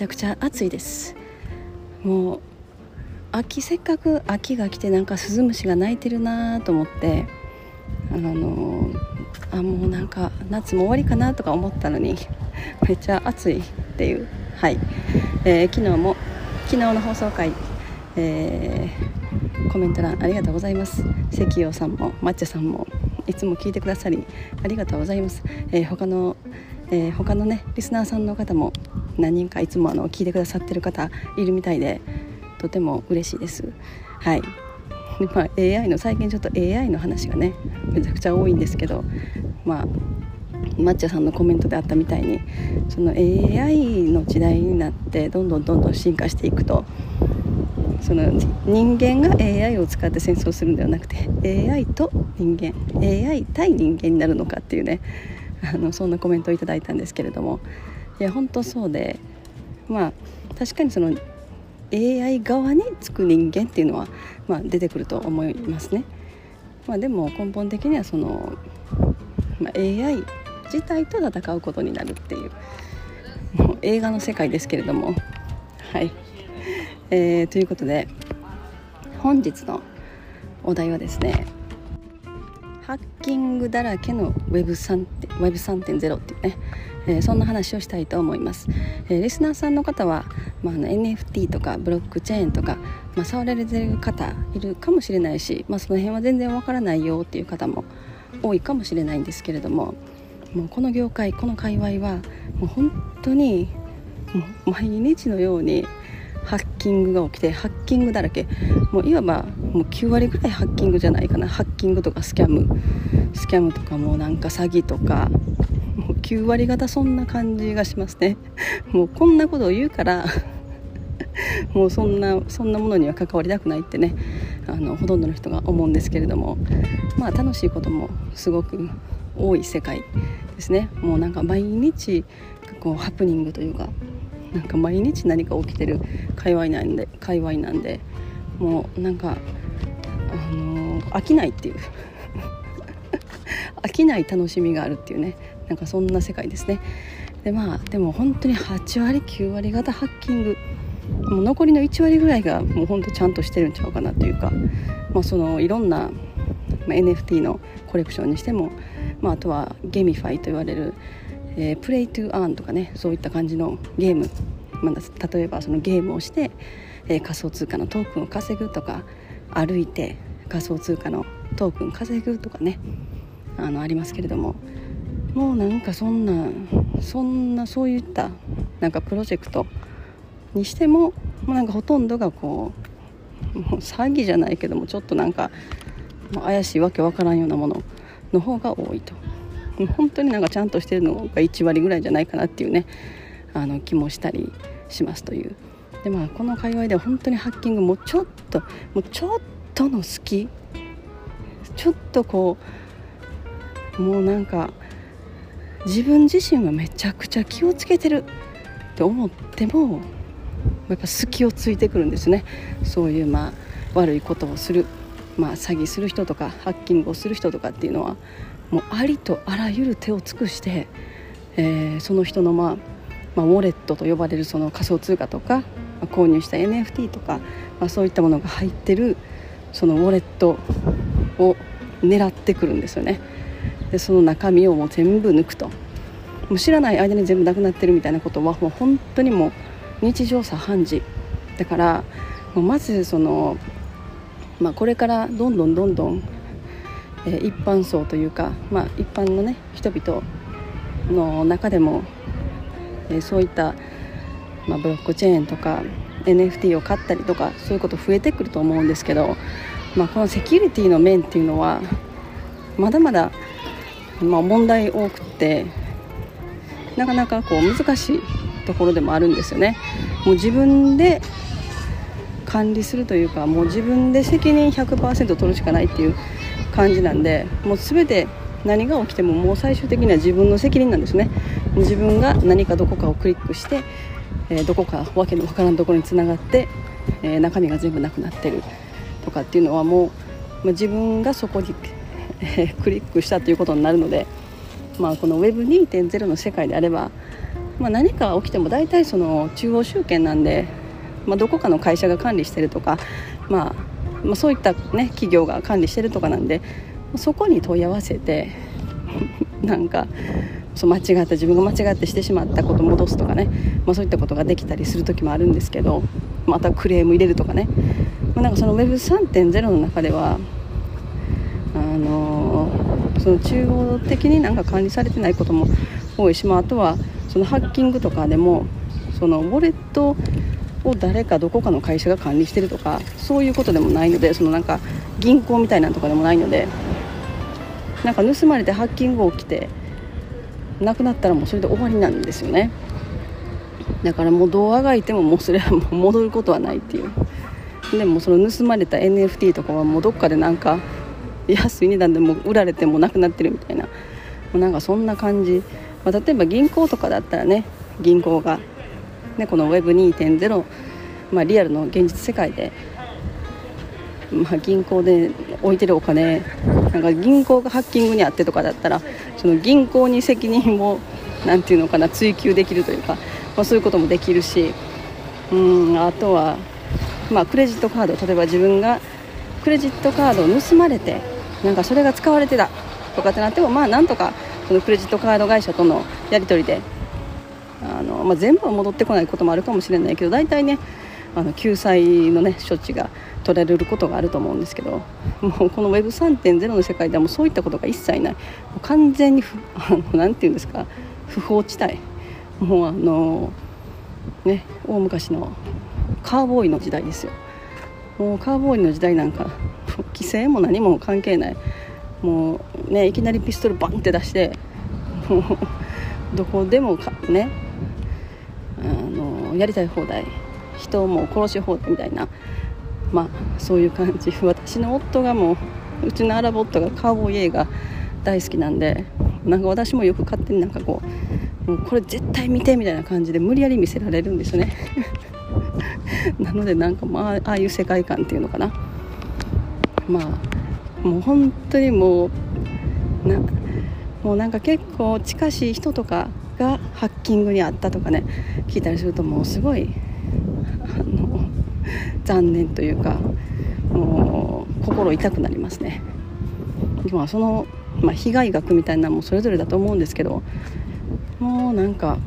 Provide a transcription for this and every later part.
ちゃくちゃ暑いです。もう秋せっかく秋が来てなんかスズムシが鳴いてるなと思ってあのあもうなんか夏も終わりかなとか思ったのに めっちゃ暑いっていう。はい、えー、昨日も昨日の放送回、えー、コメント欄ありがとうございます。関陽さんも抹茶さんもいつも聞いてくださりありがとうございます、えー、他の、えー、他のねリスナーさんの方も何人かいつもあの聞いてくださってる方いるみたいでとても嬉しいです。はい。で、まあ、AI の最近ちょっと AI の話がねめちゃくちゃ多いんですけどまあ抹茶さんのコメントであったみたいにその AI の時代になってどんどんどんどん進化していくとその人間が AI を使って戦争するんではなくて AI と人間 AI 対人間になるのかっていうねあのそんなコメントをいいたんですけれどもいや本当そうでまあ確かにその AI 側につく人間っていうのは、まあ、出てくると思いますね。まあ、でも根本的にはその、まあ、AI 自体と戦うことになるっていうもう映画の世界ですけれども。はい、えー、ということで本日のお題はですねハッキングだらけの Web3.0 っていうね。えー、そんな話をしたいと思います、えー、リスナーさんの方は、まあ、の NFT とかブロックチェーンとか、まあ、触られてる方いるかもしれないし、まあ、その辺は全然わからないよっていう方も多いかもしれないんですけれどももうこの業界この界隈はもう本当にもう毎日のようにハッキングが起きてハッキングだらけ。もういわばもう9割ぐらいハッキングじゃないかな。ハッキングとかスキャム。スキャムとかもなんか詐欺とか9割方そんな感じがしますね。もうこんなことを言うから もうそんなそんなものには関わりたくないってねあのほとんどの人が思うんですけれどもまあ楽しいこともすごく多い世界ですね。もうなんか毎日こうハプニングというかなんか毎日何か起きてる界隈なんで界隈なんでもうなんかあの飽きないっていう。飽きない楽しみがあるっていうね。なんかそんな世界ですね。でまあでも本当に8割9割型ハッキング。もう残りの1割ぐらいがもう本当ちゃんとしてるんちゃうかなというか、まあ、そのいろんな、NFT のコレクションにしても、まあ、あとは GameFi と言われる、えー、 Play to Earn とかねそういった感じのゲーム、まあ、例えばそのゲームをして、えー、仮想通貨のトークンを稼ぐとか歩いて仮想通貨のトークン稼ぐとかね。あのありますけれどももうなんかそんなそんなそういったなんかプロジェクトにしてももうなんかほとんどがこうもう詐欺じゃないけどもちょっとなんか怪しいわけわからんようなものの方が多いと。本当になんかちゃんとしてるのが1割ぐらいじゃないかなっていうねあの気もしたりしますという。でまあこの界隈では本当にハッキングもうちょっともうちょっとの隙ちょっとこうもうなんか自分自身はめちゃくちゃ気をつけてるって思ってもやっぱ隙をついてくるんですねそういうまあ悪いことをする、まあ、詐欺する人とかハッキングをする人とかっていうのはもうありとあらゆる手を尽くして、えー、その人の、まあ、まあ、ウォレットと呼ばれるその仮想通貨とか、まあ、購入した NFT とか、まあ、そういったものが入ってるそのウォレットを狙ってくるんですよね。でその中身をもう全部抜くと。もう知らない間に全部なくなってるみたいなことはもう本当にもう日常茶飯事。だからもうまずその、まあ、これからどんどんどんどん、えー、一般層というか、まあ、一般のね人々の中でも、えー、そういった、まあ、ブロックチェーンとか NFT を買ったりとかそういうこと増えてくると思うんですけど、まあ、このセキュリティの面っていうのはまだまだまあ、問題多くてなかなかこう難しいところでもあるんですよね。もう自分で管理するというかもう自分で責任100%取るしかないっていう感じなんでもう全て何が起きてももう最終的には自分の責任なんですね。自分が何かどこかをクリックして、えー、どこかわけのわからんところにつながって、えー、中身が全部なくなってるとかっていうのはもう、まあ、自分がそこに、クリックしたということになるので、まあ、この Web2.0 の世界であれば、まあ、何か起きても大体その中央集権なんで、まあ、どこかの会社が管理してるとか、まあ、まあ、そういった、ね、企業が管理してるとかなんでそこに問い合わせて なんかそう間違った自分が間違ってしてしまったことを戻すとかね、まあ、そういったことができたりする時もあるんですけどまたクレーム入れるとかね、ま、なんかその Web3.0 の中ではあの、その中央的になんか管理されてないことも多いし、まあ、あとはそのハッキングとかでもそのウォレットを誰かどこかの会社が管理してるとかそういうことでもないのでそのなんか銀行みたいなとかでもないのでなんか盗まれてハッキング起きてなくなったらもうそれで終わりなんですよね。だからもうどうあがいてももうそれはもう戻ることはないっていう。でもその盗まれた NFT とかはもうどっかでなんか安い値段でも売られてもなくなってるみたいな。もうなんかそんな感じ、まあ、例えば銀行とかだったらね銀行が、ね、この Web2.0、まあ、リアルの現実世界でまあ、銀行で置いてるお金なんか銀行がハッキングにあってとかだったらその銀行に責任をなんていうのかな追及できるというか、まあ、そういうこともできるしうんあとは、まあ、クレジットカード例えば自分がクレジットカードを盗まれてなんかそれが使われてたとかってなってもまあなんとかそのクレジットカード会社とのやり取りであの、まあ、全部は戻ってこないこともあるかもしれないけど大体ねあの救済のね処置が取られることがあると思うんですけどもうこの Web3.0 の世界ではもうそういったことが一切ない。もう完全に何 て言うんですか不法地帯。もうあのね大昔のカーボーイの時代ですよ。もうカーボーイの時代なんか規制も何も関係ない。もうねいきなりピストルバンって出してもう どこでもかねあのやりたい放題人をもう殺し放題みたいなまあそういう感じ。私の夫がもううちのアラボットがカーボーイ映画大好きなんでなんか私もよく勝手になんかこうもうこれ絶対見てみたいな感じで無理やり見せられるんですよね。なのでなんかまあああいう世界観っていうのかな。まあもう本当にもうなもうなんか結構近しい人とかがハッキングにあったとかね聞いたりするともうすごいあの残念というかもう心痛くなりますね。まあ、その、まあ、被害額みたいなのもそれぞれだと思うんですけどもうなんか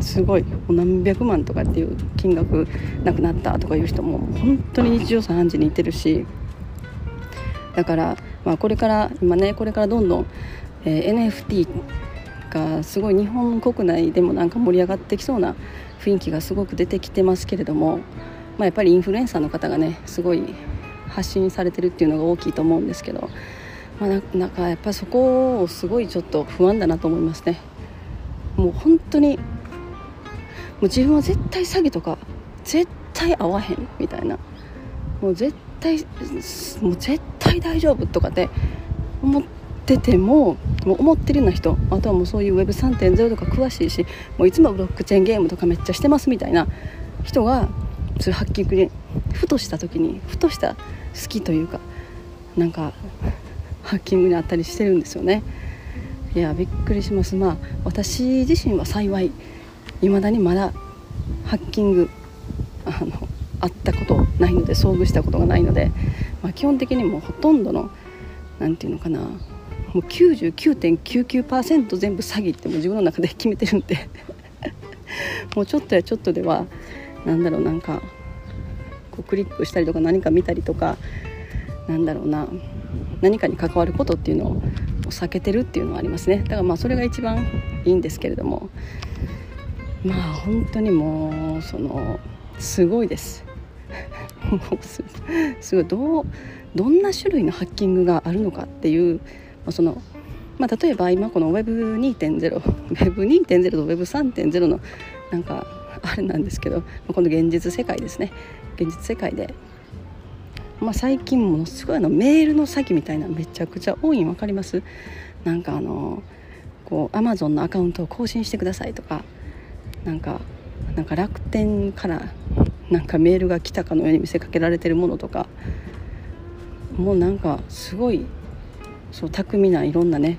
すごい何百万とかっていう金額なくなったとかいう人も本当に日常茶飯事にいてるしだから、まあ、これから今ねこれからどんどん、えー、NFT がすごい日本国内でもなんか盛り上がってきそうな雰囲気がすごく出てきてますけれども、まあ、やっぱりインフルエンサーの方がねすごい発信されてるっていうのが大きいと思うんですけど、まあ、なんかやっぱりそこをすごいちょっと不安だなと思いますね。もう本当にもう自分は絶対詐欺とか絶対合わへんみたいな。もう絶対もう絶対大丈夫とかって思っててももう思ってるような人あとはもうそういう Web3.0 とか詳しいしもういつもブロックチェーンゲームとかめっちゃしてますみたいな人がそういうハッキングにふとした時にふとした好きというかなんかハッキングにあったりしてるんですよね。いやびっくりします。まあ私自身は幸い未だにまだハッキングあのあったことないので遭遇したことがないので、まあ、基本的にもうほとんどの何て言うのかなもう99.99%全部詐欺っても自分の中で決めてるんで もうちょっとやちょっとではなんだろうなんかこうクリックしたりとか何か見たりとかなんだろうな何かに関わることっていうのを避けてるっていうのはありますね。だからまあそれが一番いいんですけれどもまあ本当にもうそのすごいです。すごいどうどんな種類のハッキングがあるのかっていうそのまあ、例えば今この Web2.0 Web2.0 と Web3.0 のなんかあれなんですけどこの現実世界ですね。現実世界で、まあ、最近ものすごいあのメールの詐欺みたいなめちゃくちゃ多いん分かります？なんかあのこうアマゾンのアカウントを更新してくださいとかなんかなんか楽天からなんかメールが来たかのように見せかけられてるものとかもうなんかすごいそう巧みないろんなね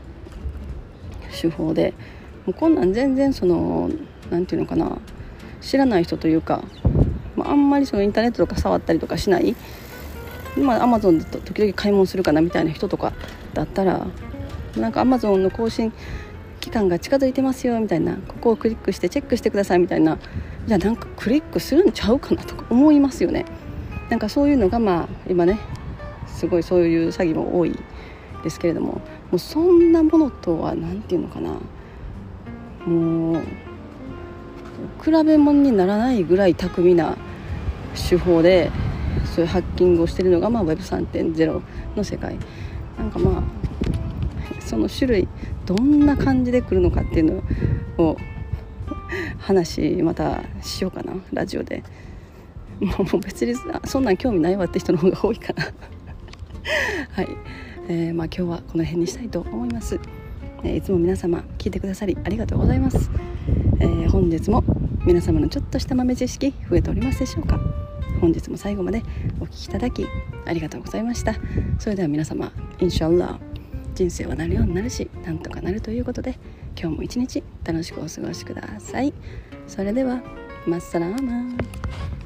手法でもうこんなん全然その何て言うのかな知らない人というか、まあ、んまりそのインターネットとか触ったりとかしないまあアマゾンで時々買い物するかなみたいな人とかだったらなんかアマゾンの更新間が近づいてますよみたいな。ここをクリックしてチェックしてくださいみたいな。じゃあなんかクリックするんちゃうかなとか思いますよね。なんかそういうのがまあ今ねすごいそういう詐欺も多いですけれども。もうそんなものとは何て言うのかな。もう比べ物にならないぐらい巧みな手法でそういうハッキングをしてるのが、まあ、Web3.0 の世界。なんかまあその種類どんな感じで来るのかっていうのを話またしようかなラジオで。もう別にそんなん興味ないわって人の方が多いかな。はい、えー、まあ、今日はこの辺にしたいと思います、えー、いつも皆様聞いてくださりありがとうございます、えー、本日も皆様のちょっとした豆知識増えておりますでしょうか。本日も最後までお聴きいただきありがとうございました。それでは皆様インシャラ人生はなるようになるしなんとかなるということで今日も一日楽しくお過ごしください。それではまっさらーマ。